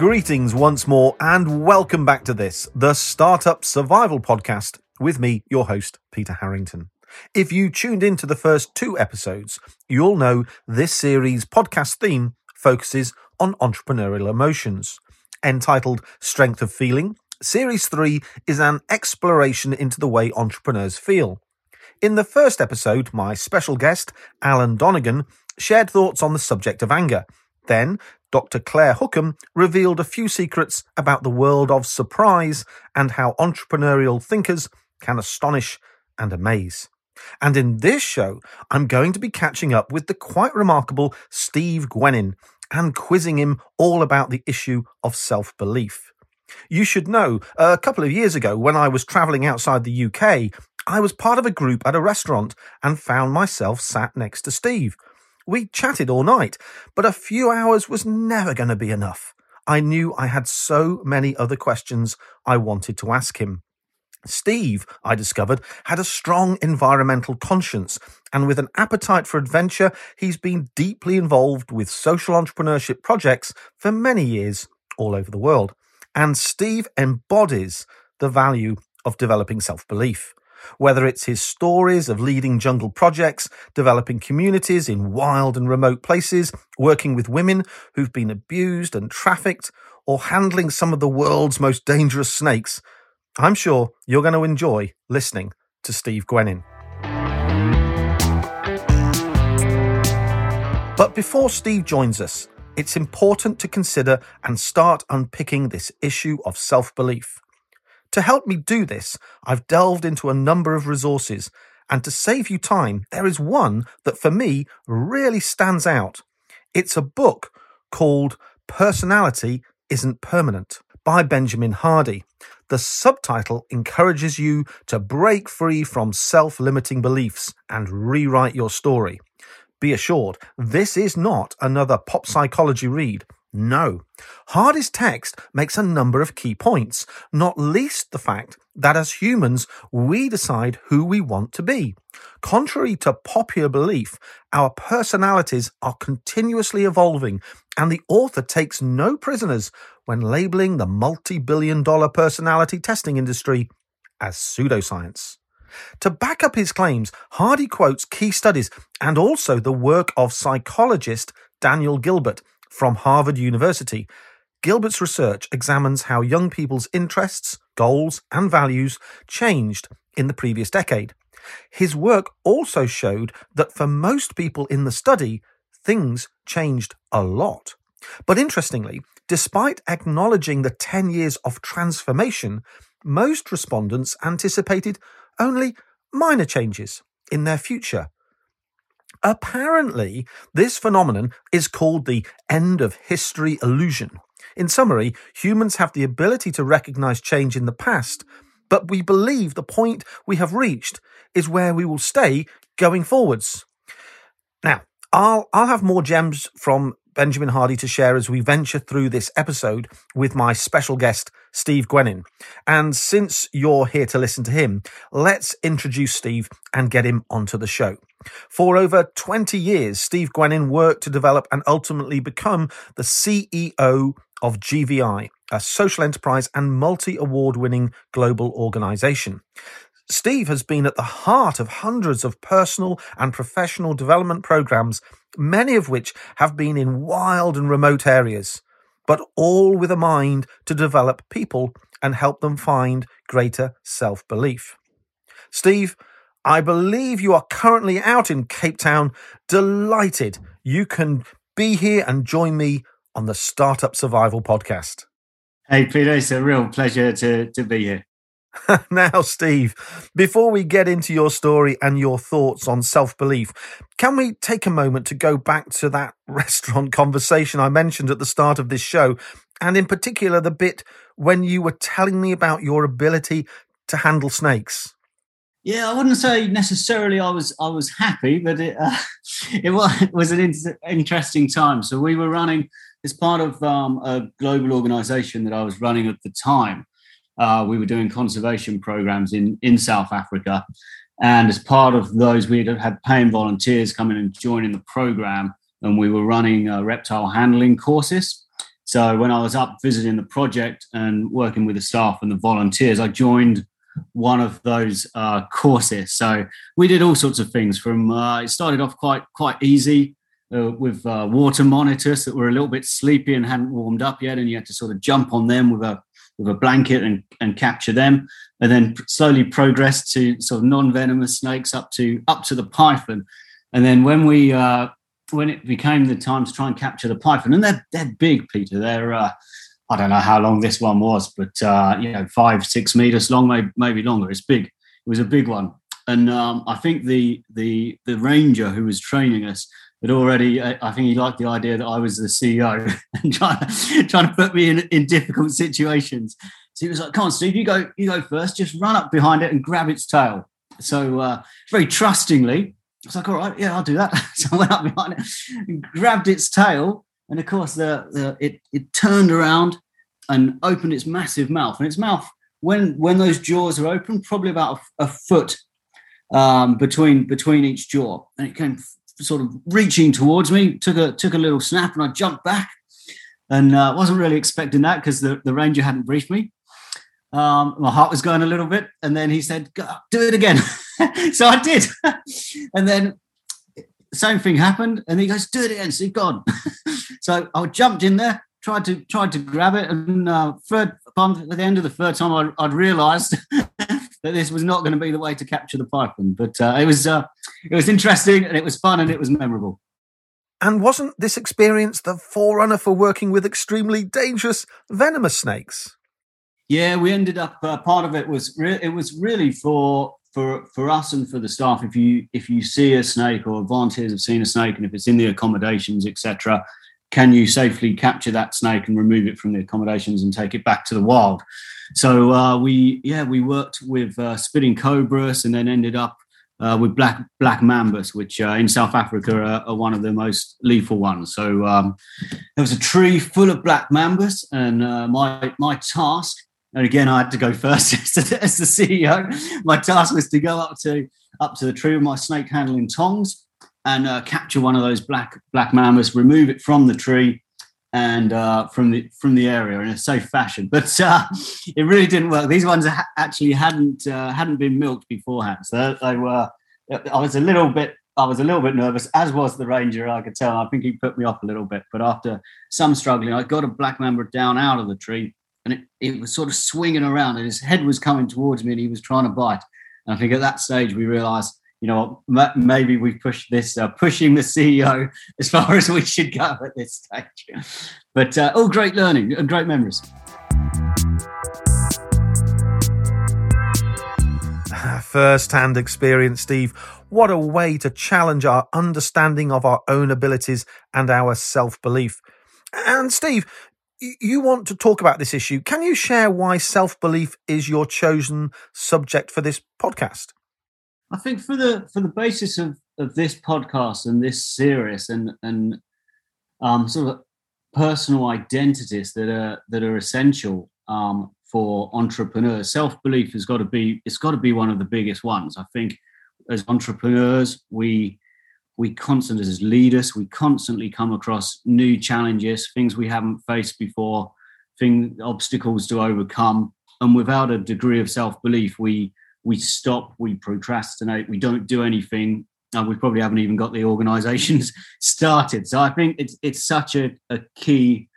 Greetings once more, and welcome back to this, the Startup Survival Podcast, with me, your host, Peter Harrington. If you tuned into the first two episodes, you'll know this series' podcast theme focuses on entrepreneurial emotions. Entitled Strength of Feeling, Series 3 is an exploration into the way entrepreneurs feel. In the first episode, my special guest, Alan Donegan, shared thoughts on the subject of anger. Then, Dr. Claire Hookham revealed a few secrets about the world of surprise and how entrepreneurial thinkers can astonish and amaze. And in this show, I'm going to be catching up with the quite remarkable Steve Gwenin and quizzing him all about the issue of self belief. You should know, a couple of years ago, when I was travelling outside the UK, I was part of a group at a restaurant and found myself sat next to Steve. We chatted all night, but a few hours was never going to be enough. I knew I had so many other questions I wanted to ask him. Steve, I discovered, had a strong environmental conscience, and with an appetite for adventure, he's been deeply involved with social entrepreneurship projects for many years all over the world. And Steve embodies the value of developing self belief. Whether it's his stories of leading jungle projects, developing communities in wild and remote places, working with women who've been abused and trafficked, or handling some of the world's most dangerous snakes, I'm sure you're going to enjoy listening to Steve Gwenin. But before Steve joins us, it's important to consider and start unpicking this issue of self belief. To help me do this, I've delved into a number of resources, and to save you time, there is one that for me really stands out. It's a book called Personality Isn't Permanent by Benjamin Hardy. The subtitle encourages you to break free from self limiting beliefs and rewrite your story. Be assured, this is not another pop psychology read. No. Hardy's text makes a number of key points, not least the fact that as humans, we decide who we want to be. Contrary to popular belief, our personalities are continuously evolving, and the author takes no prisoners when labeling the multi billion dollar personality testing industry as pseudoscience. To back up his claims, Hardy quotes key studies and also the work of psychologist Daniel Gilbert from Harvard University. Gilbert's research examines how young people's interests, goals, and values changed in the previous decade. His work also showed that for most people in the study, things changed a lot. But interestingly, despite acknowledging the 10 years of transformation, most respondents anticipated only minor changes in their future. Apparently, this phenomenon is called the end of history illusion. In summary, humans have the ability to recognize change in the past, but we believe the point we have reached is where we will stay going forwards. Now, I'll I'll have more gems from Benjamin Hardy to share as we venture through this episode with my special guest, Steve Gwenin. And since you're here to listen to him, let's introduce Steve and get him onto the show. For over 20 years, Steve Gwenin worked to develop and ultimately become the CEO of GVI, a social enterprise and multi award winning global organization. Steve has been at the heart of hundreds of personal and professional development programs, many of which have been in wild and remote areas, but all with a mind to develop people and help them find greater self belief. Steve, I believe you are currently out in Cape Town. Delighted you can be here and join me on the Startup Survival Podcast. Hey, Peter, it's a real pleasure to, to be here. now, Steve, before we get into your story and your thoughts on self belief, can we take a moment to go back to that restaurant conversation I mentioned at the start of this show? And in particular, the bit when you were telling me about your ability to handle snakes. Yeah, I wouldn't say necessarily I was I was happy, but it uh, it was, it was an in- interesting time. So we were running as part of um, a global organisation that I was running at the time uh, we were doing conservation programs in, in South Africa. And as part of those, we had paying volunteers come in and join in the program, and we were running uh, reptile handling courses. So when I was up visiting the project and working with the staff and the volunteers, I joined one of those uh, courses. So we did all sorts of things. From uh, it started off quite quite easy uh, with uh, water monitors that were a little bit sleepy and hadn't warmed up yet, and you had to sort of jump on them with a with a blanket and, and capture them, and then slowly progress to sort of non-venomous snakes up to up to the python. And then when we uh, when it became the time to try and capture the python, and they're they're big, Peter. They're uh, I don't know how long this one was, but uh, you know, five six meters long, maybe maybe longer. It's big. It was a big one, and um, I think the the the ranger who was training us had already. I think he liked the idea that I was the CEO and trying trying to put me in in difficult situations. So he was like, "Come on, Steve, you go you go first. Just run up behind it and grab its tail." So uh, very trustingly, I was like, all right, yeah, I'll do that. so I went up behind it and grabbed its tail. And of course, the, the it, it turned around and opened its massive mouth. And its mouth, when when those jaws are open, probably about a, a foot um, between between each jaw. And it came sort of reaching towards me, took a took a little snap, and I jumped back. And uh, wasn't really expecting that because the, the ranger hadn't briefed me. Um, my heart was going a little bit, and then he said, "Do it again." so I did, and then same thing happened, and he goes, "Do it again." So he gone. so I jumped in there, tried to tried to grab it, and uh, third at the end of the third time, I, I'd realised that this was not going to be the way to capture the python. But uh, it was uh, it was interesting, and it was fun, and it was memorable. And wasn't this experience the forerunner for working with extremely dangerous venomous snakes? Yeah, we ended up. Uh, part of it was re- it was really for for for us and for the staff. If you if you see a snake or volunteers have seen a snake, and if it's in the accommodations, etc., can you safely capture that snake and remove it from the accommodations and take it back to the wild? So uh, we yeah we worked with uh, spitting cobras and then ended up uh, with black black mambas, which uh, in South Africa are, are, one of the most lethal ones. So um, there was a tree full of black mambas, and uh, my my task and again, I had to go first as the CEO. My task was to go up to up to the tree with my snake handling tongs and uh, capture one of those black black mambas, remove it from the tree and uh, from the from the area in a safe fashion. But uh, it really didn't work. These ones ha- actually hadn't uh, hadn't been milked beforehand, so they were. I was a little bit. I was a little bit nervous, as was the ranger. I could tell. I think he put me off a little bit. But after some struggling, I got a black mamba down out of the tree and it, it was sort of swinging around and his head was coming towards me and he was trying to bite. And I think at that stage we realized, you know, maybe we push this, uh, pushing the CEO as far as we should go at this stage. But uh, all great learning and great memories. First hand experience, Steve. What a way to challenge our understanding of our own abilities and our self belief. And Steve, you want to talk about this issue. Can you share why self belief is your chosen subject for this podcast? I think for the for the basis of, of this podcast and this series and and um, sort of personal identities that are that are essential um, for entrepreneurs, self belief has got to be it's got to be one of the biggest ones. I think as entrepreneurs, we we constantly, as leaders, we constantly come across new challenges, things we haven't faced before, thing obstacles to overcome, and without a degree of self belief, we we stop, we procrastinate, we don't do anything, and we probably haven't even got the organisations started. So I think it's it's such a, a key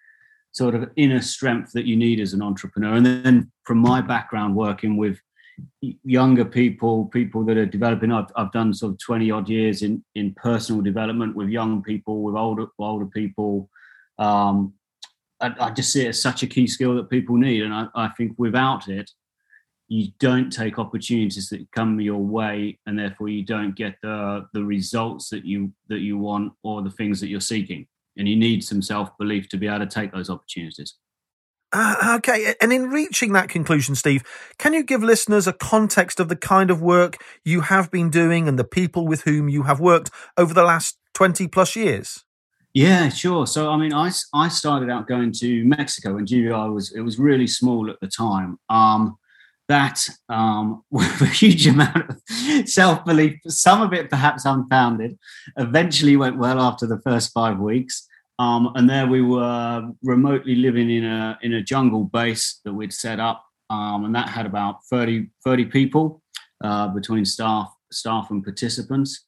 sort of inner strength that you need as an entrepreneur. And then from my background working with younger people, people that are developing. I've, I've done sort of 20 odd years in, in personal development with young people, with older, older people. Um, I, I, just see it as such a key skill that people need. And I, I think without it, you don't take opportunities that come your way and therefore you don't get the, the results that you, that you want or the things that you're seeking. And you need some self-belief to be able to take those opportunities. Uh, okay, and in reaching that conclusion, Steve, can you give listeners a context of the kind of work you have been doing and the people with whom you have worked over the last 20 plus years? Yeah, sure. So, I mean, I, I started out going to Mexico when GVI was, it was really small at the time. Um, that um, with a huge amount of self belief, some of it perhaps unfounded, eventually went well after the first five weeks. Um, and there we were remotely living in a in a jungle base that we'd set up, um, and that had about 30, 30 people uh, between staff staff and participants.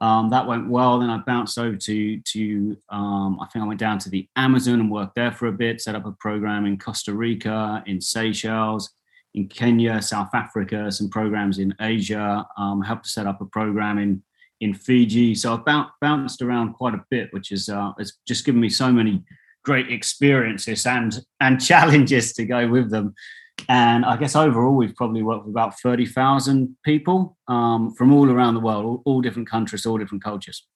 Um, that went well. Then I bounced over to to um, I think I went down to the Amazon and worked there for a bit. Set up a program in Costa Rica, in Seychelles, in Kenya, South Africa, some programs in Asia. Um, helped to set up a program in in Fiji. So I've bounced around quite a bit, which is uh, it's just given me so many great experiences and and challenges to go with them. And I guess overall, we've probably worked with about 30,000 people um, from all around the world, all, all, different countries, all different cultures.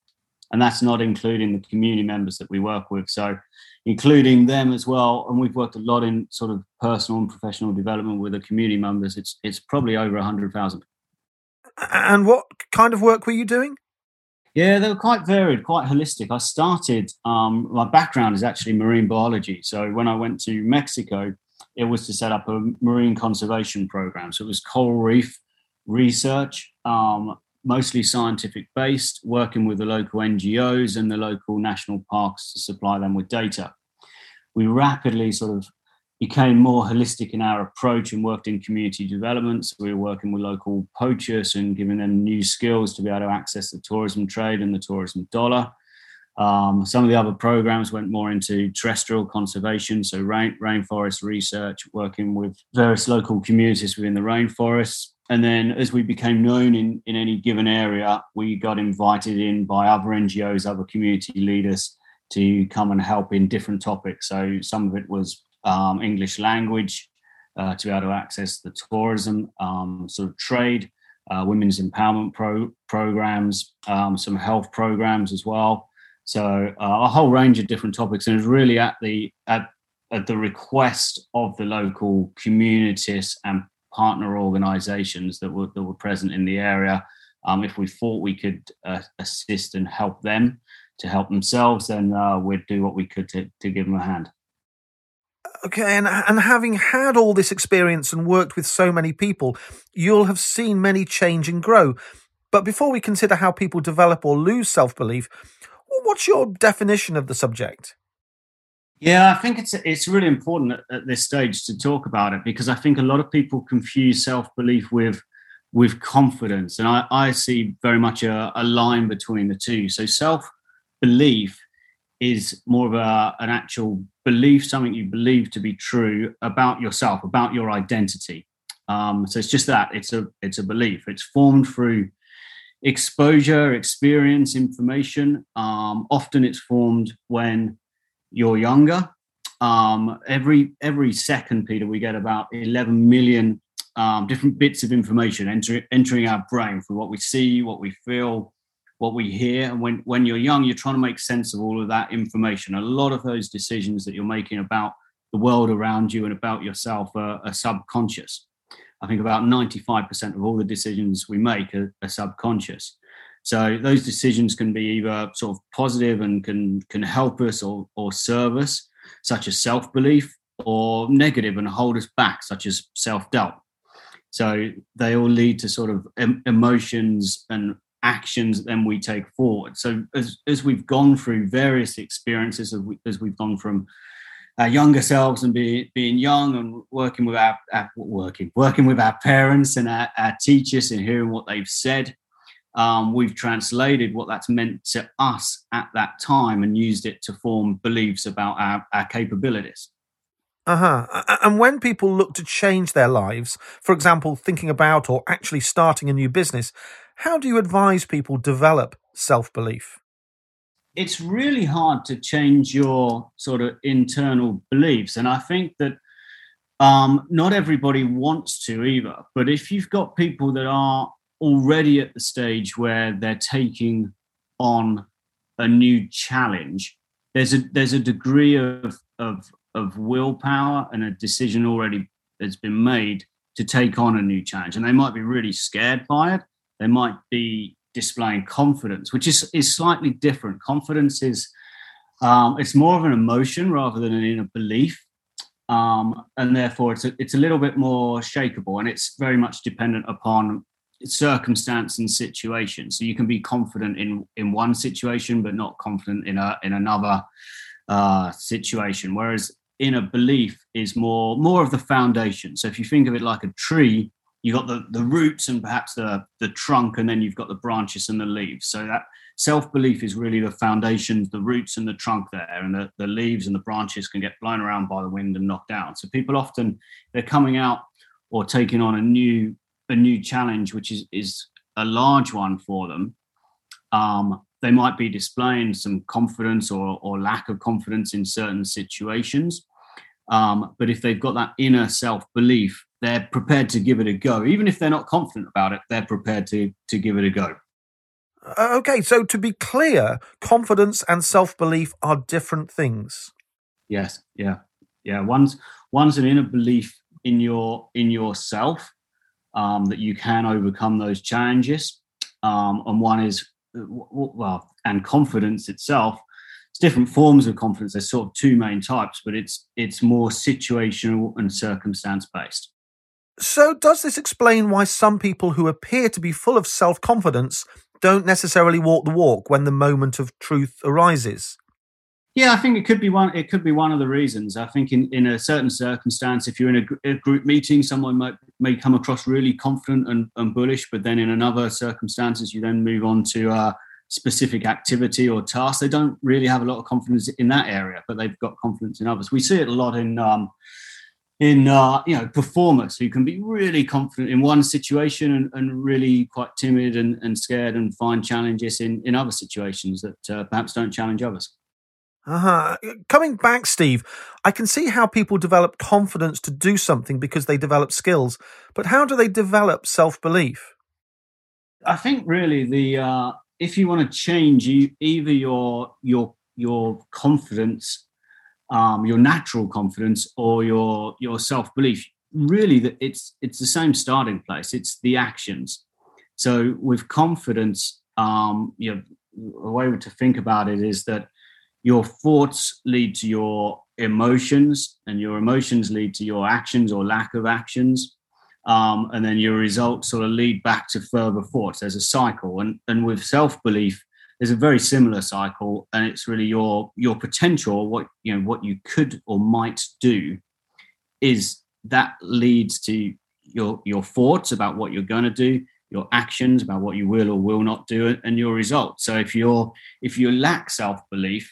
And that's not including the community members that we work with. So, including them as well. And we've worked a lot in sort of personal and professional development with the community members. It's, it's probably over 100,000. And what kind of work were you doing? Yeah, they were quite varied, quite holistic. I started, um, my background is actually marine biology. So when I went to Mexico, it was to set up a marine conservation program. So it was coral reef research, um, mostly scientific based, working with the local NGOs and the local national parks to supply them with data. We rapidly sort of became more holistic in our approach and worked in community development. So we were working with local poachers and giving them new skills to be able to access the tourism trade and the tourism dollar. Um, some of the other programs went more into terrestrial conservation, so rain, rainforest research, working with various local communities within the rainforests. And then as we became known in, in any given area, we got invited in by other NGOs, other community leaders to come and help in different topics. So some of it was um, English language uh, to be able to access the tourism, um, sort of trade, uh, women's empowerment pro- programs, um, some health programs as well. So uh, a whole range of different topics, and it's really at the at, at the request of the local communities and partner organisations that were that were present in the area. Um, if we thought we could uh, assist and help them to help themselves, then uh, we'd do what we could to, to give them a hand. Okay, and and having had all this experience and worked with so many people, you'll have seen many change and grow. But before we consider how people develop or lose self belief, what's your definition of the subject? Yeah, I think it's it's really important at, at, this stage to talk about it because I think a lot of people confuse self belief with with confidence, and I, I see very much a, a line between the two. So self belief is more of a, an actual belief, something you believe to be true about yourself, about your identity. Um, so it's just that it's a it's a belief. It's formed through exposure, experience, information. Um, often it's formed when you're younger. Um, every every second, Peter, we get about 11 million um, different bits of information enter, entering our brain from what we see, what we feel, what we hear. And when when you're young, you're trying to make sense of all of that information. A lot of those decisions that you're making about the world around you and about yourself are, are subconscious. I think about 95% of all the decisions we make are, are, subconscious. So those decisions can be either sort of positive and can can help us or, or serve us, such as self-belief, or negative and hold us back, such as self-doubt. So they all lead to sort of em- emotions and actions that then we take forward. So as, as we've gone through various experiences, as, we, as we've gone from our younger selves and be, being young and working with our, our, working working with our parents and our, our teachers and hearing what they've said um, we've translated what that's meant to us at that time and used it to form beliefs about our, our capabilities uh-huh and when people look to change their lives for example thinking about or actually starting a new business how do you advise people develop self-belief it's really hard to change your sort of internal beliefs. And I think that um, not everybody wants to either. But if you've got people that are already at the stage where they're taking on a new challenge, there's a there's a degree of of of willpower and a decision already that's been made to take on a new challenge. And they might be really scared by it. They might be displaying confidence, which is is slightly different. Confidence is Um, it's more of an emotion rather than an inner belief. Um, and therefore, it's a, it's a little bit more shakable and it's very much dependent upon circumstance and situation. So you can be confident in, in one situation, but not confident in, a, in another uh, situation. Whereas inner belief is more more of the foundation. So if you think of it like a tree, you've got the, the roots and perhaps the, the trunk, and then you've got the branches and the leaves. So that self belief is really the foundation, the roots and the trunk there, and the, the leaves and the branches can get blown around by the wind and knocked down. So people often they're coming out or taking on a new a new challenge, which is is a large one for them. Um, they might be displaying some confidence or, or lack of confidence in certain situations. Um, but if they've got that inner self belief, they're prepared to give it a go. Even if they're not confident about it, they're prepared to, to give it a go. Uh, okay, so to be clear, confidence and self belief are different things. Yes, yeah, yeah. One's one's an inner belief in your in yourself um, that you can overcome those challenges, um, and one is well, and confidence itself it's different forms of confidence. There's sort of two main types, but it's it's more situational and circumstance based. So, does this explain why some people who appear to be full of self confidence don't necessarily walk the walk when the moment of truth arises? Yeah, I think it could be one. It could be one of the reasons. I think in, in a certain circumstance, if you're in a, a group meeting, someone might may come across really confident and, and, bullish, but then in another circumstances, you then move on to a specific activity or task. They don't really have a lot of confidence in that area, but they've got confidence in others. We see it a lot in um, in uh, you know performers who can be really confident in one situation and, and really quite timid and, and, scared and find challenges in in other situations that uh, perhaps don't challenge others. Uh-huh. Coming back, Steve, I can see how people develop confidence to do something because they develop skills, but how do they develop self belief? I think really the uh, if you want to change you, either your your your confidence, um, your natural confidence, or your your self belief, really, that it's it's the same starting place. It's the actions. So with confidence, um, you know, a way to think about it is that your thoughts lead to your emotions, and your emotions lead to your actions or lack of actions um, and then your results sort of lead back to further thoughts. There's a cycle, and and with self belief, there's a very similar cycle, and it's really your your potential, what you know, what you could or might do, is that leads to your your thoughts about what you're going to do, your actions about what you will or will not do, and your results. So if you're if you lack self belief,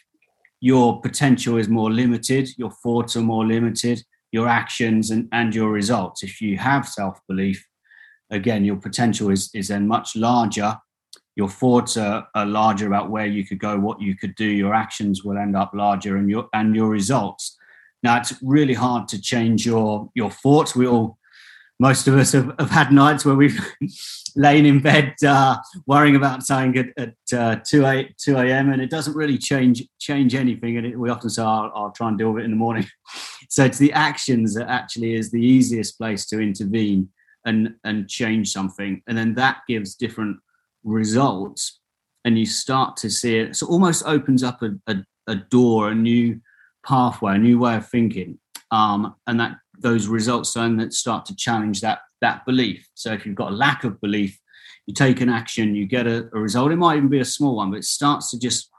your potential is more limited, your thoughts are more limited, your actions and, and your results. If you have self belief, again, your potential is, is then much larger. Your thoughts are, are larger about where you could go, what you could do. Your actions will end up larger, and your and your results. Now it's really hard to change your your thoughts. We all most of us have, have had nights where we've lain in bed uh, worrying about something at, at uh, 2, a, 2 a.m. and it doesn't really change change anything. And it, we often say, I'll, I'll, try and deal with it in the morning. so it's the actions that actually is the easiest place to intervene and, and change something. And then that gives different results. And you start to see it. So it almost opens up a, a, a door, a new pathway, a new way of thinking. Um, and that those results then that start to challenge that that belief. So if you've got a lack of belief, you take an action, you get a, a result. It might even be a small one, but it starts to just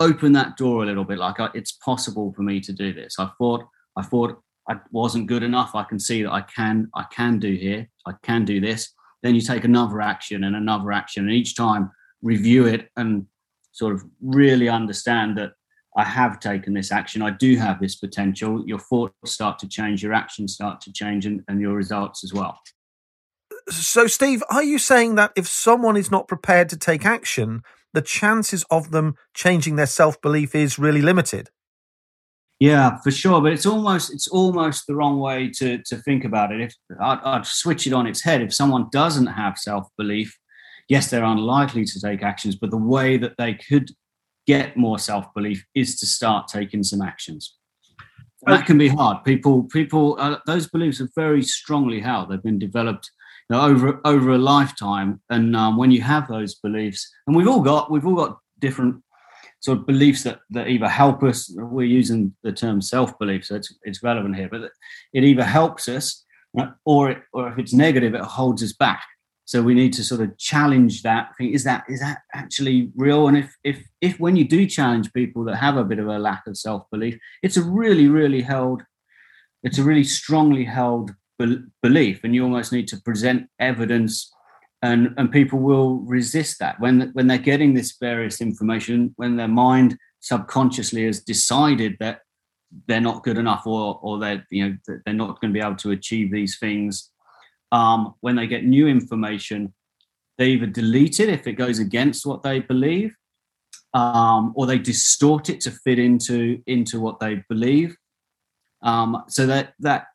open that door a little bit. Like it's possible for me to do this. I thought I thought I wasn't good enough. I can see that I can I can do here. I can do this. Then you take another action and another action, and each time review it and sort of really understand that I have taken this action. I do have this potential. Your thoughts start to change, your actions start to change, and, and your results as well. So, Steve, are you saying that if someone is not prepared to take action, the chances of them changing their self belief is really limited? Yeah, for sure. But it's almost it's almost the wrong way to to think about it. If I'd, I'd switch it on its head, if someone doesn't have self belief, yes, they're unlikely to take actions. But the way that they could get more self belief is to start taking some actions. that can be hard. People, people, uh, those beliefs are very strongly held. They've been developed you know, over over a lifetime, and um, when you have those beliefs, and we've all got we've all got different sort of beliefs that, that either help us, we're using the term self belief, so it's, it's relevant here, but it either helps us uh, or, it, or if it's negative, it holds us back. So we need to sort of challenge that. Think, is that is that actually real? And if if if when you do challenge people that have a bit of a lack of self belief, it's a really really held, it's a really strongly held be- belief, and you almost need to present evidence and and people will resist that when when they're getting this various information when their mind subconsciously has decided that they're not good enough or or they're you know they're not going to be able to achieve these things um, when they get new information they either delete it if it goes against what they believe um, or they distort it to fit into into what they believe um, so that that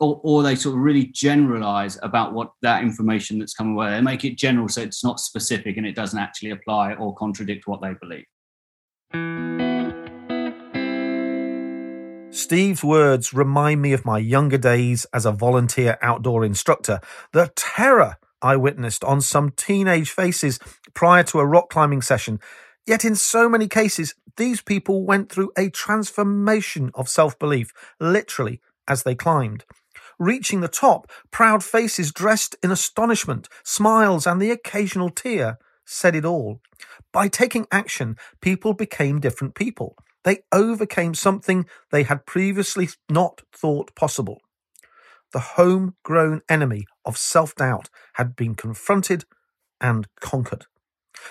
or, or they sort of really generalize about what that information that's coming away. They make it general so it's not specific and it doesn't actually apply or contradict what they believe. Steve's words remind me of my younger days as a volunteer outdoor instructor. The terror I witnessed on some teenage faces prior to a rock climbing session. Yet, in so many cases, these people went through a transformation of self belief, literally, as they climbed. Reaching the top, proud faces dressed in astonishment, smiles, and the occasional tear said it all. By taking action, people became different people. They overcame something they had previously not thought possible. The homegrown enemy of self doubt had been confronted and conquered.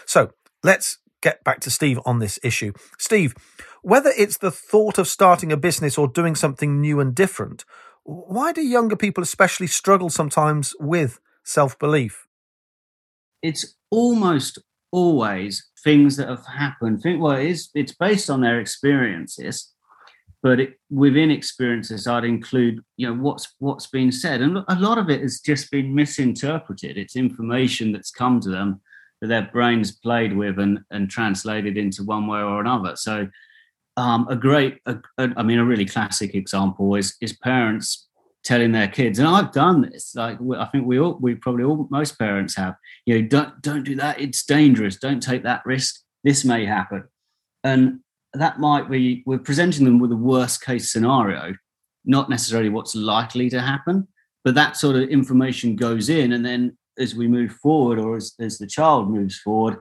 So let's get back to Steve on this issue. Steve, whether it's the thought of starting a business or doing something new and different, why do younger people especially struggle sometimes with self belief? It's almost always things that have happened. Think well, it's, it's based on their experiences, but it, within experiences, I'd include you know what's what's been said, and a lot of it has just been misinterpreted. It's information that's come to them that their brains played with and, and translated into one way or another. So um, a great, a, a, I mean, a really classic example is is parents telling their kids, and I've done this. Like I think we all, we probably all, most parents have. You know, don't don't do that. It's dangerous. Don't take that risk. This may happen, and that might be we're presenting them with a worst case scenario, not necessarily what's likely to happen, but that sort of information goes in, and then as we move forward, or as as the child moves forward,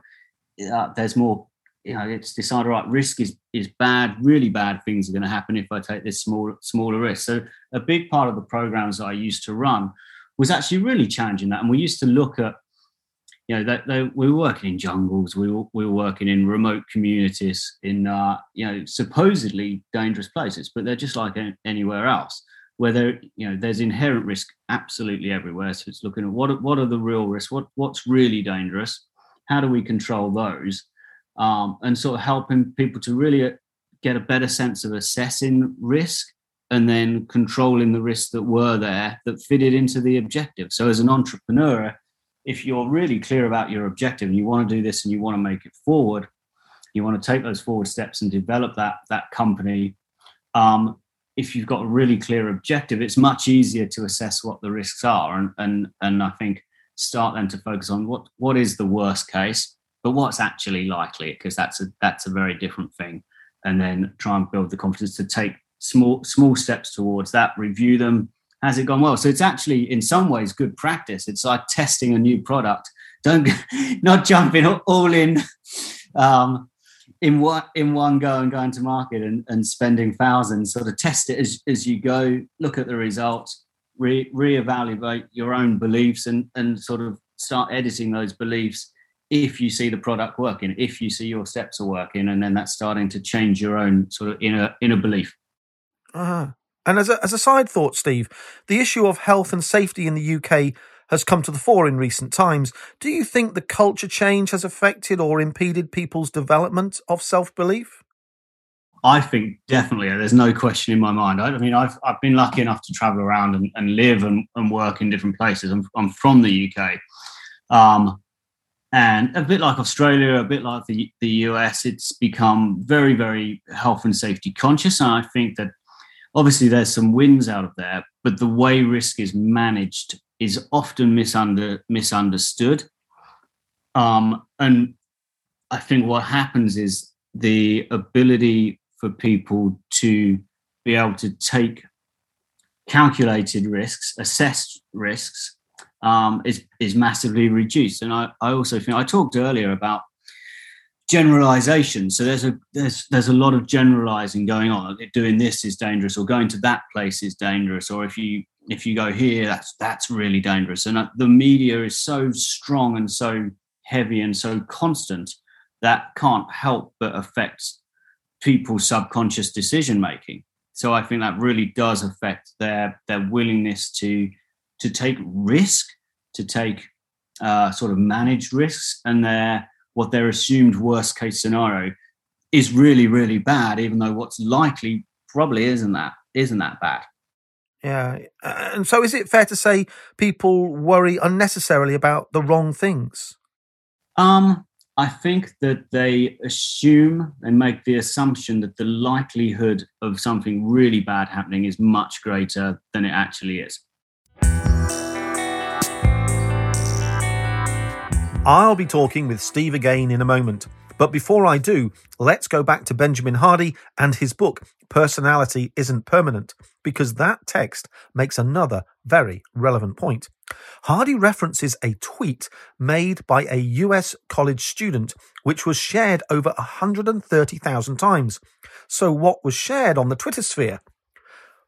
uh, there's more you know it's decided right risk is is bad really bad things are going to happen if i take this small smaller risk. So a big part of the programs that i used to run was actually really challenging that and we used to look at you know that we were working in jungles we were, we were working in remote communities in uh, you know supposedly dangerous places but they're just like anywhere else where there you know there's inherent risk absolutely everywhere. So it's looking at what what are the real risks? What what's really dangerous? How do we control those um, and sort of helping people to really uh, get a better sense of assessing risk and then controlling the risks that were there that fitted into the objective. So, as an entrepreneur, if you're really clear about your objective and you want to do this and you want to make it forward, you want to take those forward steps and develop that that company. Um, if you've got a really clear objective, it's much easier to assess what the risks are, and and and I think start then to focus on what what is the worst case but what's actually likely because that's a that's a very different thing. And then try and build the confidence to take small small steps towards that review them. Has it gone well? So it's actually in some ways good practice. It's like testing a new product. Don't not jumping all in um, in one in one go and going to market and, and spending thousands. Sort of test it as, as you go look at the results re reevaluate your own beliefs and and sort of start editing those beliefs if you see the product working, if you see your steps are working, and then that's starting to change your own sort of inner inner belief. Uh-huh. And as a, as a side thought, Steve, the issue of health and safety in the UK has come to the fore in recent times. Do you think the culture change has affected or impeded people's development of self belief? I think definitely. There's no question in my mind. I, I, mean, I've I've been lucky enough to travel around and, and live and, and work in different places. I'm, I'm from the UK. Um, and a bit like Australia, a bit like the, the US, it's become very, very health and safety conscious. And I think that obviously there's some wins out of there, but the way risk is managed is often misunder, misunderstood. Um, and I think what happens is the ability for people to be able to take calculated risks, assessed risks, um, is is massively reduced. And I, I also think I talked earlier about generalization. So there's a there's there's a lot of generalizing going on. Doing this is dangerous, or going to that place is dangerous, or if you if you go here, that's that's really dangerous. And uh, the media is so strong and so heavy and so constant that can't help but affect people's subconscious decision making. So I think that really does affect their their willingness to to take risk, to take uh, sort of managed risks, and their what their assumed worst case scenario is really really bad, even though what's likely probably isn't that isn't that bad. Yeah, and so is it fair to say people worry unnecessarily about the wrong things? Um, I think that they assume and make the assumption that the likelihood of something really bad happening is much greater than it actually is. I'll be talking with Steve again in a moment. But before I do, let's go back to Benjamin Hardy and his book, Personality Isn't Permanent, because that text makes another very relevant point. Hardy references a tweet made by a US college student, which was shared over 130,000 times. So, what was shared on the Twitter sphere?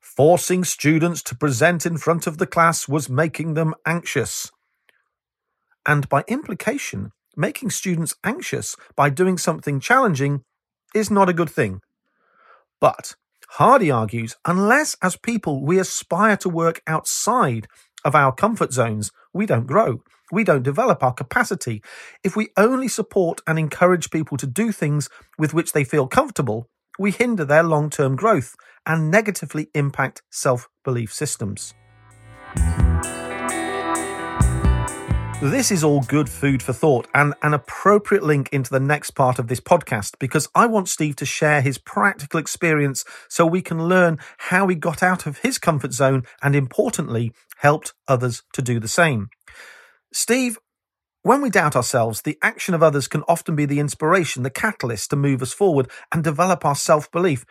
Forcing students to present in front of the class was making them anxious. And by implication, making students anxious by doing something challenging is not a good thing. But Hardy argues unless, as people, we aspire to work outside of our comfort zones, we don't grow. We don't develop our capacity. If we only support and encourage people to do things with which they feel comfortable, we hinder their long term growth and negatively impact self belief systems. This is all good food for thought and an appropriate link into the next part of this podcast because I want Steve to share his practical experience so we can learn how he got out of his comfort zone and, importantly, helped others to do the same. Steve, when we doubt ourselves, the action of others can often be the inspiration, the catalyst to move us forward and develop our self belief.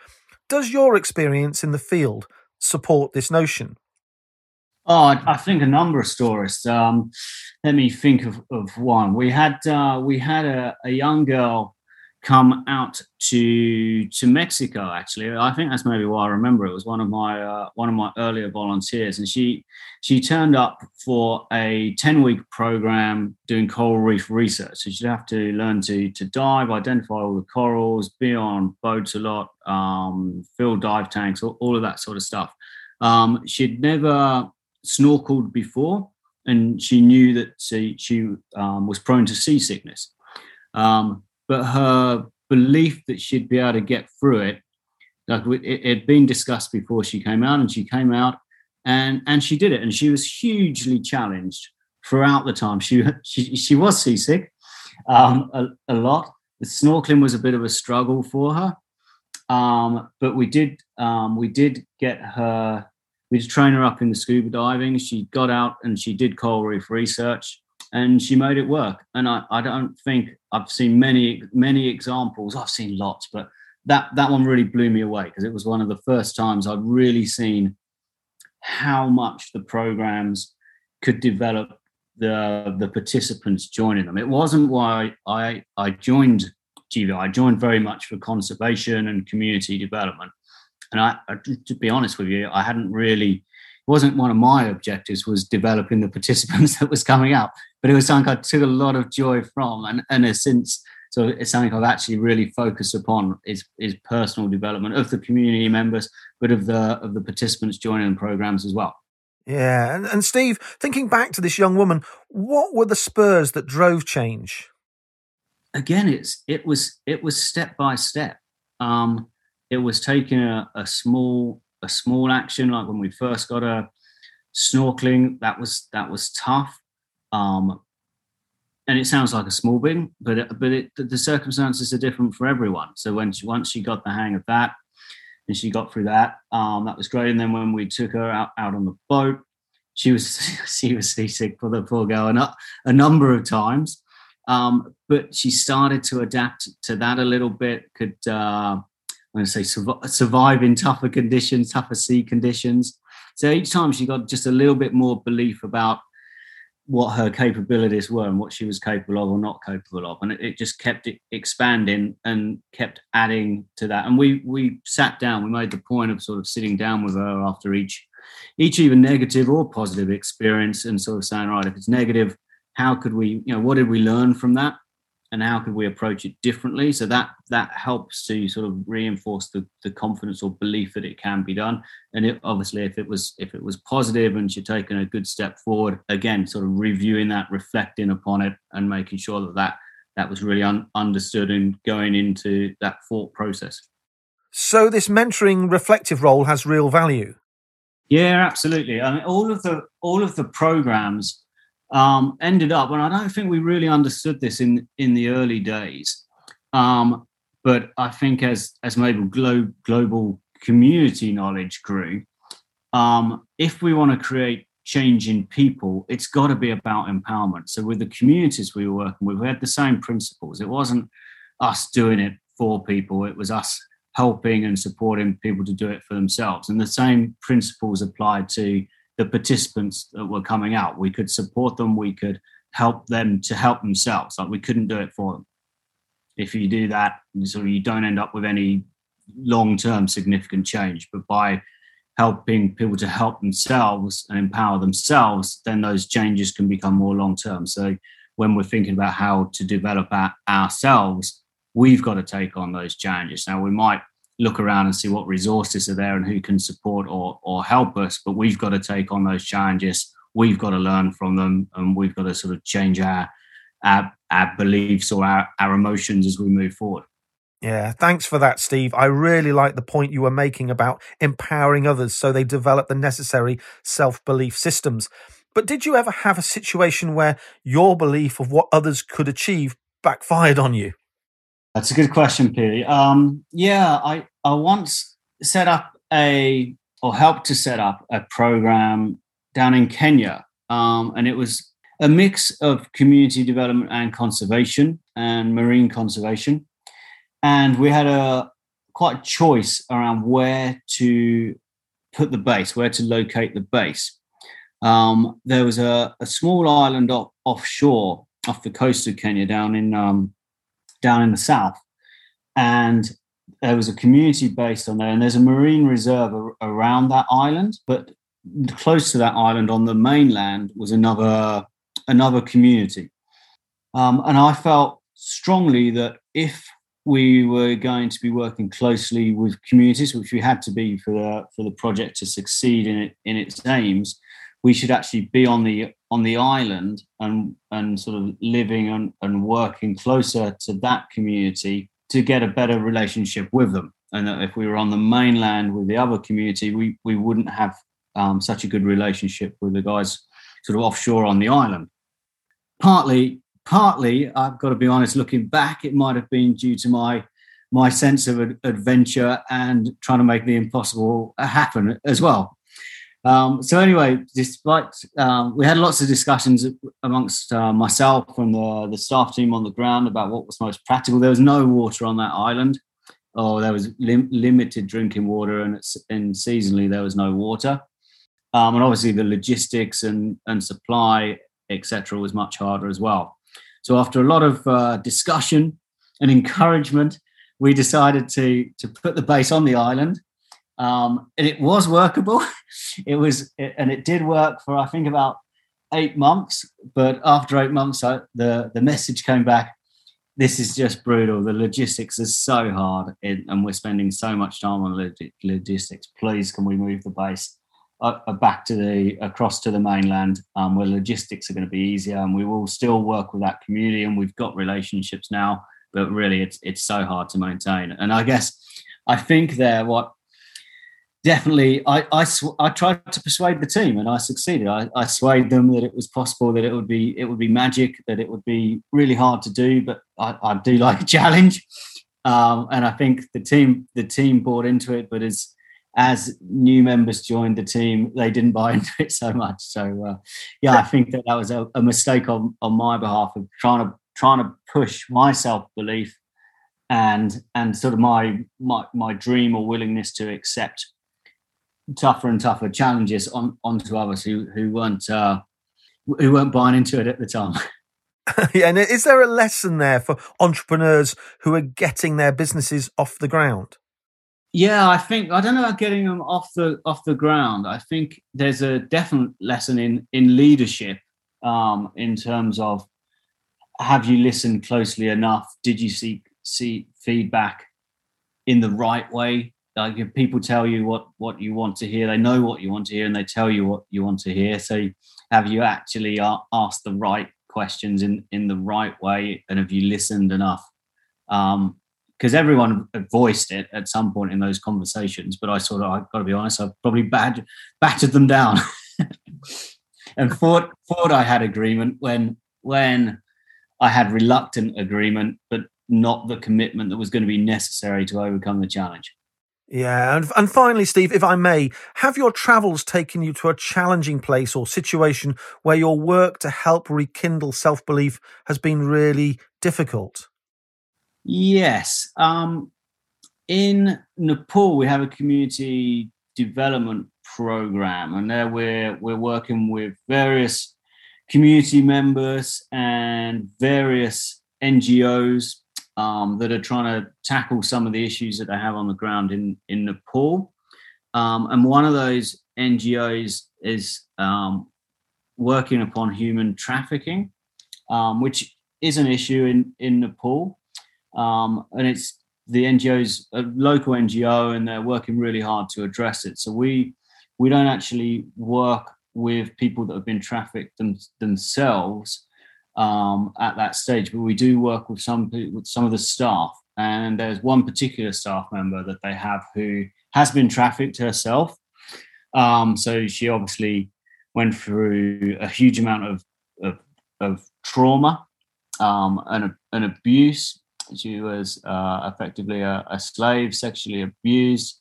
Does your experience in the field support this notion? Oh, I think a number of stories. Um, let me think of, of one. We had uh, we had a, a, young girl come out to to Mexico. Actually, I think that's maybe why I remember. It was one of my uh, one of my earlier volunteers, and she she turned up for a ten week program doing coral reef research. So she'd have to learn to to dive, identify all the corals, be on boats a lot, um, fill dive tanks, all, all of that sort of stuff. Um, she'd never snorkeled before, and she knew that she, she um, was prone to seasickness. Um, but her belief that she'd be able to get through it, like it, had been discussed before she came out, and she came out and and she did it, and she was hugely challenged throughout the time. She she, she was seasick um, a, a lot. The snorkeling was a bit of a struggle for her, um, but we did um, we did get her we just train her up in the scuba diving. She got out and she did coral reef research and she made it work. And I, I don't think I've seen many, many examples. I've seen lots, but that, that one really blew me away because it was one of the first times I'd really seen how much the programs could develop the the participants joining them. It wasn't why I I joined GVI. I joined very much for conservation and community development. And I, to be honest with you, I hadn't really it wasn't one of my objectives was developing the participants that was coming out, but it was something I took a lot of joy from, and and since so it's something I've actually really focused upon is is personal development of the community members, but of the of the participants joining the programs as well. Yeah, and, and Steve, thinking back to this young woman, what were the spurs that drove change? Again, it's it was it was step by step. Um, it was taking a, a small a small action like when we first got a snorkeling that was that was tough. Um, and it sounds like a small thing but it, but it, the circumstances are different for everyone. So when she, once she got the hang of that and she got through that um, that was great. And then when we took her out, out on the boat she was she was seasick for the poor girl a, a number of times. Um, but she started to adapt to that a little bit. Could uh, I'm going to say survive in tougher conditions, tougher sea conditions. So each time she got just a little bit more belief about what her capabilities were and what she was capable of or not capable of. And it, it, just kept expanding and kept adding to that. And we we sat down we made the point of sort of sitting down with her after each each even negative or positive experience and sort of saying right if it's negative how could we you know what did we learn from that and how could we approach it differently? So that that helps to sort of reinforce the, the confidence or belief that it can be done. And it, obviously if it was if it was positive and you're taking a good step forward again sort of reviewing that reflecting upon it and making sure that that that was really un- understood and going into that thought process. So this mentoring reflective role has real value? Yeah absolutely. I mean all of the all of the programs um, ended up, and I don't think we really understood this in in the early days. Um, but I think as as maybe glo- global community knowledge grew, um, if we want to create change in people, it's got to be about empowerment. So with the communities we were working with, we had the same principles. It wasn't us doing it for people; it was us helping and supporting people to do it for themselves. And the same principles applied to the participants that were coming out. We could support them, we could help them to help themselves. Like we couldn't do it for them. If you do that, so you don't end up with any long-term significant change. But by helping people to help themselves and empower themselves, then those changes can become more long-term. So when we're thinking about how to develop our, ourselves, we've got to take on those challenges. Now we might look around and see what resources are there and who can support or, or help us. But we've got to take on those challenges. We've got to learn from them and we've got to sort of change our, our, our beliefs or our, our emotions as we move forward. Yeah, thanks for that, Steve. I really like the point you were making about empowering others so they develop the necessary self belief systems. But did you ever have a situation where your belief of what others could achieve backfired on you? That's a good question, Peter. Um, yeah, I, I once set up a or helped to set up a program down in Kenya, um, and it was a mix of community development and conservation and marine conservation. And we had a quite choice around where to put the base, where to locate the base. Um, there was a, a small island off, offshore off the coast of Kenya down in um, down in the south. And there was a community based on there, and there's a marine reserve around that island. But close to that island on the mainland was another another community. Um, and I felt strongly that if we were going to be working closely with communities, which we had to be for the for the project to succeed in it in its aims, we should actually be on the on the island and and sort of living and, and working closer to that community to get a better relationship with them. And that if we were on the mainland with the other community we we wouldn't have um, such a good relationship with the guys sort of offshore on the island. Partly partly i've got to be honest looking back it might have been due to my my sense of adventure and trying to make the impossible happen as well um, so anyway, despite um, we had lots of discussions amongst uh, myself and the, the staff team on the ground about what was most practical. There was no water on that island, or there was lim- limited drinking water, and, and seasonally there was no water. Um, and obviously the logistics and, and supply, etc., was much harder as well. So after a lot of uh, discussion and encouragement, we decided to to put the base on the island um, and it was workable. it was, and it did work for I think about eight months. But after eight months, I, the the message came back. This is just brutal. The logistics is so hard, and we're spending so much time on log- logistics. Please, can we move the base uh, uh, back to the across to the mainland, um, where logistics are going to be easier, and we will still work with that community, and we've got relationships now. But really, it's it's so hard to maintain. And I guess I think there what definitely I, I, I tried to persuade the team and I succeeded. I, I swayed them that it was possible that it would be it would be magic, that it would be really hard to do, but I, I do like a challenge. Um, and I think the team the team bought into it, but as as new members joined the team, they didn't buy into it so much. So uh, yeah, I think that that was a, a mistake on, on my behalf of trying to trying to push my self belief and and sort of my my my dream or willingness to accept tougher and tougher challenges on onto others who who weren't uh, who weren't buying into it at the time. yeah, and is there a lesson there for entrepreneurs who are getting their businesses off the ground? Yeah, I think I don't know about getting them off the off the ground. I think there's a definite lesson in in leadership um, in terms of have you listened closely enough? Did you seek see feedback in the right way? Like people tell you what what you want to hear, they know what you want to hear, and they tell you what you want to hear. So have you actually asked the right questions in in the right way, and have you listened enough? Um, because everyone voiced it at some point in those conversations, but I sort of I've got to be honest, I've probably bad, battered them down. and thought thought I had agreement when when I had reluctant agreement, but not the commitment that was going to be necessary to overcome the challenge. Yeah, and, and finally, Steve, if I may, have your travels taken you to a challenging place or situation where your work to help rekindle self belief has been really difficult? Yes. Um, in Nepal, we have a community development program, and there we're we're working with various community members and various NGOs um, that are trying to tackle some of the issues that they have on the ground in in Nepal. Um, and one of those NGOs is um, working upon human trafficking, um, which is an issue in in Nepal, um, and it's the NGO's a local NGO, and they're working really hard to address it. So we we don't actually work with people that have been trafficked them, themselves um, at that stage. But we do work with some with some of the staff, and there's one particular staff member that they have who has been trafficked herself. Um, so she obviously went through a huge amount of of, of trauma um, and, and abuse. She was uh, effectively a, a slave, sexually abused,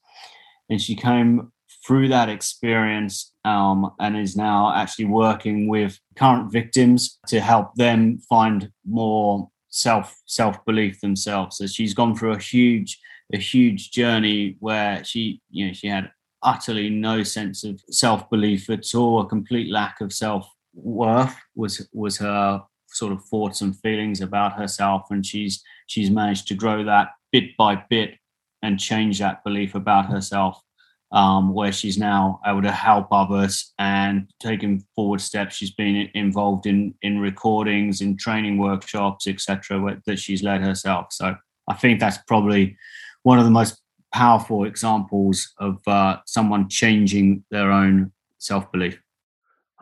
and she came through that experience um, and is now actually working with current victims to help them find more self self belief themselves. So she's gone through a huge a huge journey where she you know she had utterly no sense of self belief at all, a complete lack of self worth was was her sort of thoughts and feelings about herself, and she's she's managed to grow that bit by bit and change that belief about herself um, where she's now able to help others and taking forward steps. She's been involved in in recordings, in training workshops, etc., that she's led herself. So I think that's probably one of the most powerful examples of uh, someone changing their own self belief.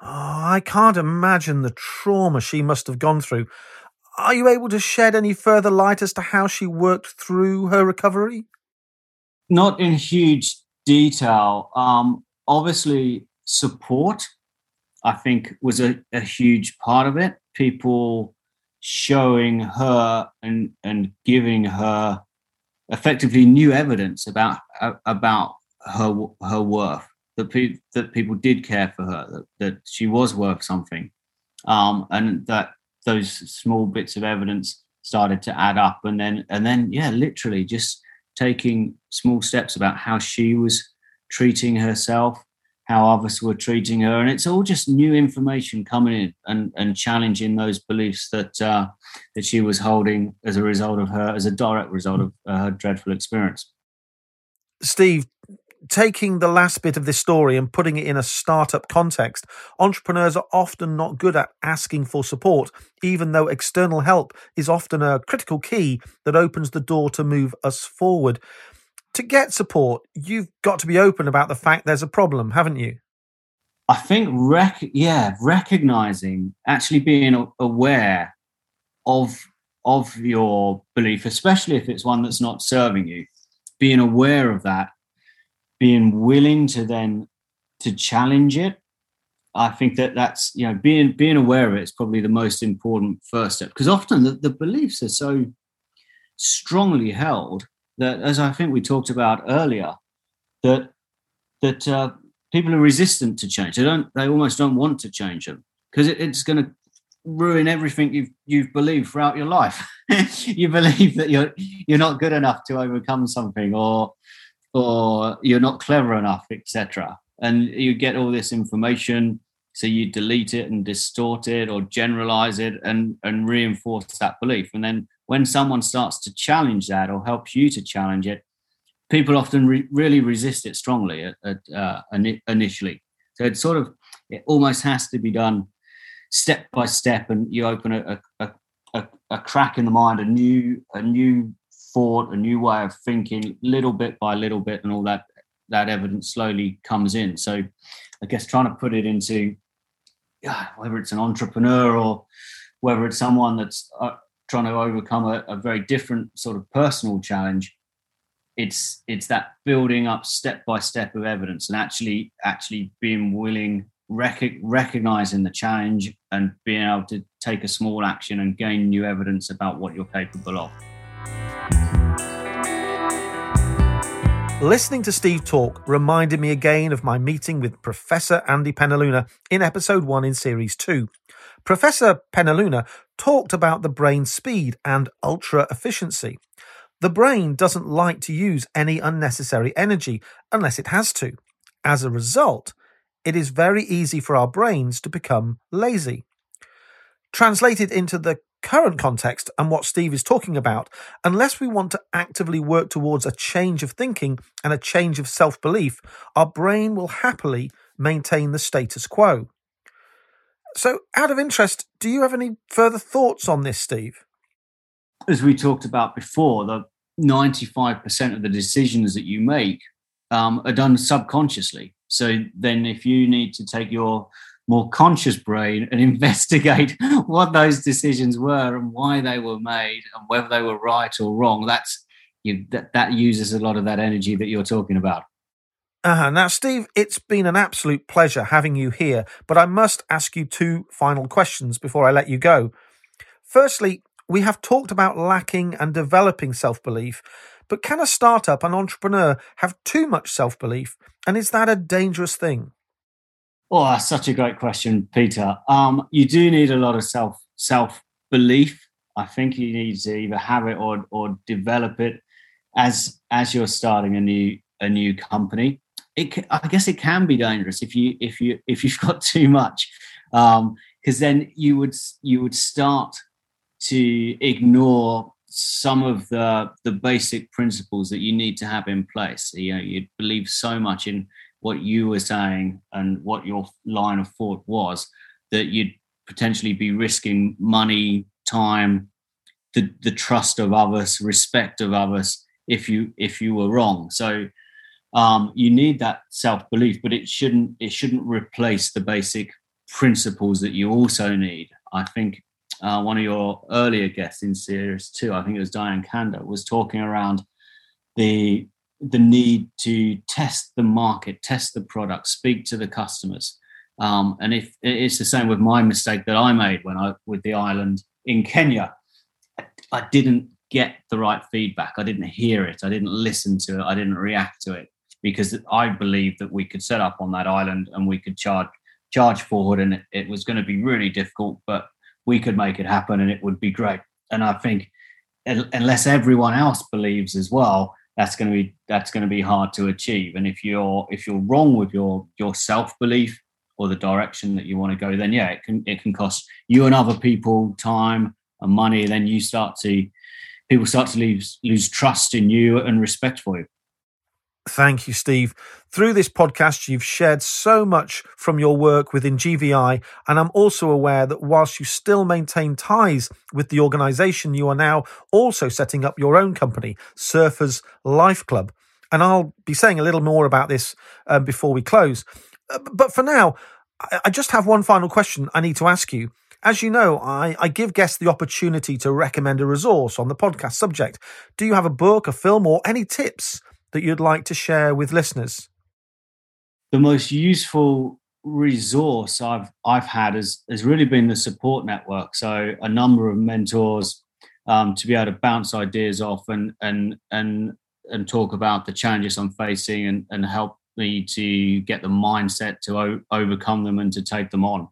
Oh, I can't imagine the trauma she must have gone through. Are you able to shed any further light as to how she worked through her recovery? Not in huge detail. Um, obviously, support, I think, was a, a huge part of it. People showing her and and giving her effectively new evidence about about her her worth that pe- that people did care for her that, that she was worth something um, and that those small bits of evidence started to add up and then and then yeah literally just taking small steps about how she was treating herself, how others were treating her, and it's all just new information coming in and, and challenging those beliefs that uh, that she was holding as a result of her, as a direct result of uh, her dreadful experience. Steve, taking the last bit of this story and putting it in a startup context, entrepreneurs are often not good at asking for support, even though external help is often a critical key that opens the door to move us forward. To get support, you've got to be open about the fact there's a problem, haven't you? I think, rec- yeah, recognizing, actually being aware of of your belief, especially if it's one that's not serving you, being aware of that being willing to then to challenge it i think that that's you know being being aware of it is probably the most important first step because often the, the beliefs are so strongly held that as i think we talked about earlier that that uh, people are resistant to change they don't they almost don't want to change them because it, it's going to ruin everything you've you've believed throughout your life. you believe that you're you're not good enough to overcome something, or or you're not clever enough, etc. And you get all this information, so you delete it and distort it or generalize it and and reinforce that belief. And then when someone starts to challenge that or helps you to challenge it, people often re- really resist it strongly at, at, uh, initially. So it sort of it almost has to be done step by step, and you open a, a, a, a crack in the mind, a new a new thought, a new way of thinking, little bit by little bit, and all that that evidence slowly comes in. So, I guess trying to put it into yeah, whether it's an entrepreneur or whether it's someone that's uh, trying to overcome a, a, very different sort of personal challenge, it's it's that building up step by step of evidence and actually actually being willing rec- recognizing the challenge and being able to take a small action and gain new evidence about what you're capable of. Listening to Steve talk reminded me again of my meeting with Professor Andy Penaluna in episode 1 in series 2. Professor Penaluna talked about the brain's speed and ultra efficiency. The brain doesn't like to use any unnecessary energy unless it has to. As a result, it is very easy for our brains to become lazy. Translated into the current context and what Steve is talking about, unless we want to actively work towards a change of thinking and a change of self belief, our brain will happily maintain the status quo. So, out of interest, do you have any further thoughts on this, Steve? As we talked about before, the 95% of the decisions that you make um, are done subconsciously. So then, if you need to take your more conscious brain and investigate what those decisions were and why they were made and whether they were right or wrong, that's you, that that uses a lot of that energy that you're talking about. Uh-huh. Now, Steve, it's been an absolute pleasure having you here, but I must ask you two final questions before I let you go. Firstly, we have talked about lacking and developing self belief, but can a startup, an entrepreneur, have too much self belief? And is that a dangerous thing? Oh, such a great question, Peter. Um, you do need a lot of self self belief. I think you need to either have it or or develop it as as you're starting a new a new company. It I guess it can be dangerous if you if you if you've got too much, because um, then you would you would start to ignore some of the the basic principles that you need to have in place. You know, you believe so much in what you were saying and what your line of thought was that you'd potentially be risking money, time, the the trust of others, respect of others if you if you were wrong. So um, you need that self belief, but it shouldn't it shouldn't replace the basic principles that you also need. I think uh, one of your earlier guests in series two, I think it was Diane Kanda, was talking around the the need to test the market, test the product, speak to the customers. Um, and if it's the same with my mistake that I made when I with the island in Kenya, I, I didn't get the right feedback. I didn't hear it. I didn't listen to it. I didn't react to it because I believed that we could set up on that island and we could charge charge forward, and it, it was going to be really difficult, but we could make it happen and it would be great. And I think unless everyone else believes as well, that's going to be that's going to be hard to achieve. And if you're if you're wrong with your your self belief or the direction that you want to go, then yeah, it can it can cost you and other people time and money. Then you start to people start to lose lose trust in you and respect for you. Thank you, Steve. Through this podcast, you've shared so much from your work within GVI, and I'm also aware that whilst you still maintain ties with the organisation, you are now also setting up your own company, Surfers Life Club. And I'll be saying a little more about this um, before we close. Uh, but for now, I just have one final question I need to ask you. As you know, I, I give guests the opportunity to recommend a resource on the podcast subject. Do you have a book, a film, or any tips that you'd like to share with listeners? The most useful resource I've I've had has has really been the support network. So a number of mentors um, to be able to bounce ideas off and and and and talk about the challenges I'm facing and and help me to get the mindset to o- overcome them and to take them on.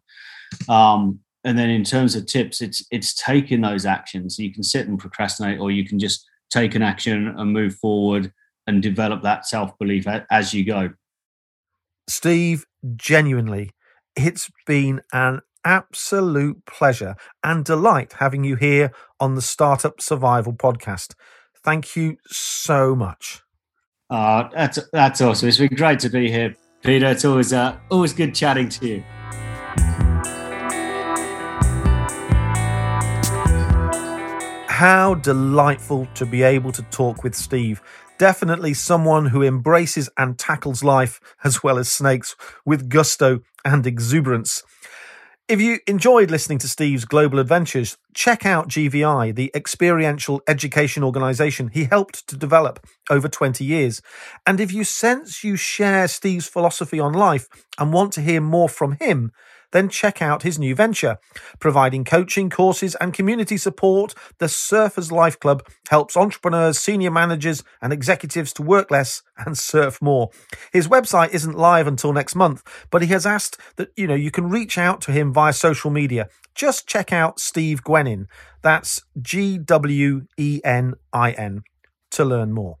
Um, and then in terms of tips, it's it's taking those actions. You can sit and procrastinate, or you can just take an action and move forward and develop that self belief as you go. Steve, genuinely, it's been an absolute pleasure and delight having you here on the Startup Survival podcast. Thank you so much. Uh, that's that's awesome. It's been great to be here, Peter. It's always uh, always good chatting to you. How delightful to be able to talk with Steve. Definitely someone who embraces and tackles life as well as snakes with gusto and exuberance. If you enjoyed listening to Steve's global adventures, check out GVI, the experiential education organization he helped to develop over 20 years. And if you sense you share Steve's philosophy on life and want to hear more from him, then check out his new venture. Providing coaching, courses, and community support, the Surfers Life Club helps entrepreneurs, senior managers, and executives to work less and surf more. His website isn't live until next month, but he has asked that you know you can reach out to him via social media. Just check out Steve Gwenin. That's G W E N I N to learn more.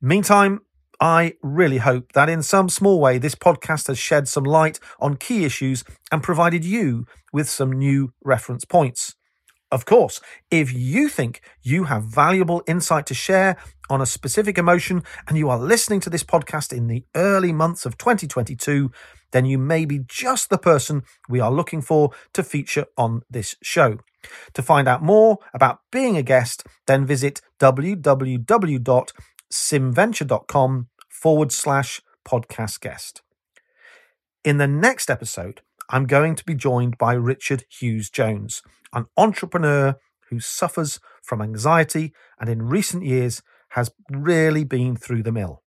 Meantime, I really hope that in some small way this podcast has shed some light on key issues and provided you with some new reference points. Of course, if you think you have valuable insight to share on a specific emotion and you are listening to this podcast in the early months of 2022, then you may be just the person we are looking for to feature on this show. To find out more about being a guest, then visit www simventure.com forward slash podcast guest. In the next episode, I'm going to be joined by Richard Hughes Jones, an entrepreneur who suffers from anxiety and in recent years has really been through the mill.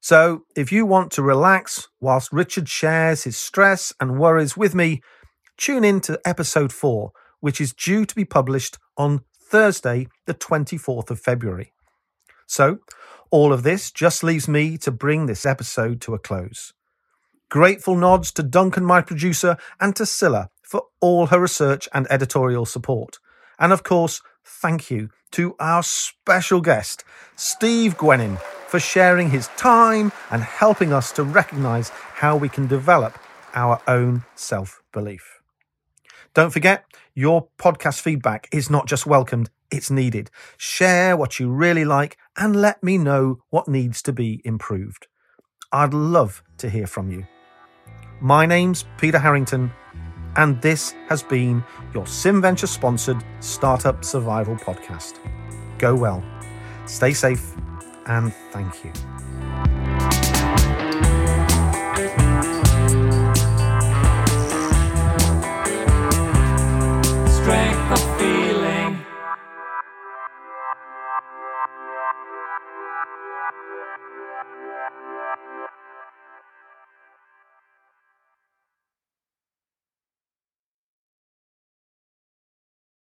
So, if you want to relax whilst Richard shares his stress and worries with me, tune in to episode 4, which is due to be published on Thursday, the 24th of February. So, all of this just leaves me to bring this episode to a close. Grateful nods to Duncan, my producer, and to Scylla for all her research and editorial support. And of course, thank you to our special guest, Steve Gwenin, for sharing his time and helping us to recognize how we can develop our own self belief. Don't forget, your podcast feedback is not just welcomed, it's needed. Share what you really like and let me know what needs to be improved. I'd love to hear from you. My name's Peter Harrington, and this has been your SimVenture sponsored Startup Survival Podcast. Go well, stay safe, and thank you.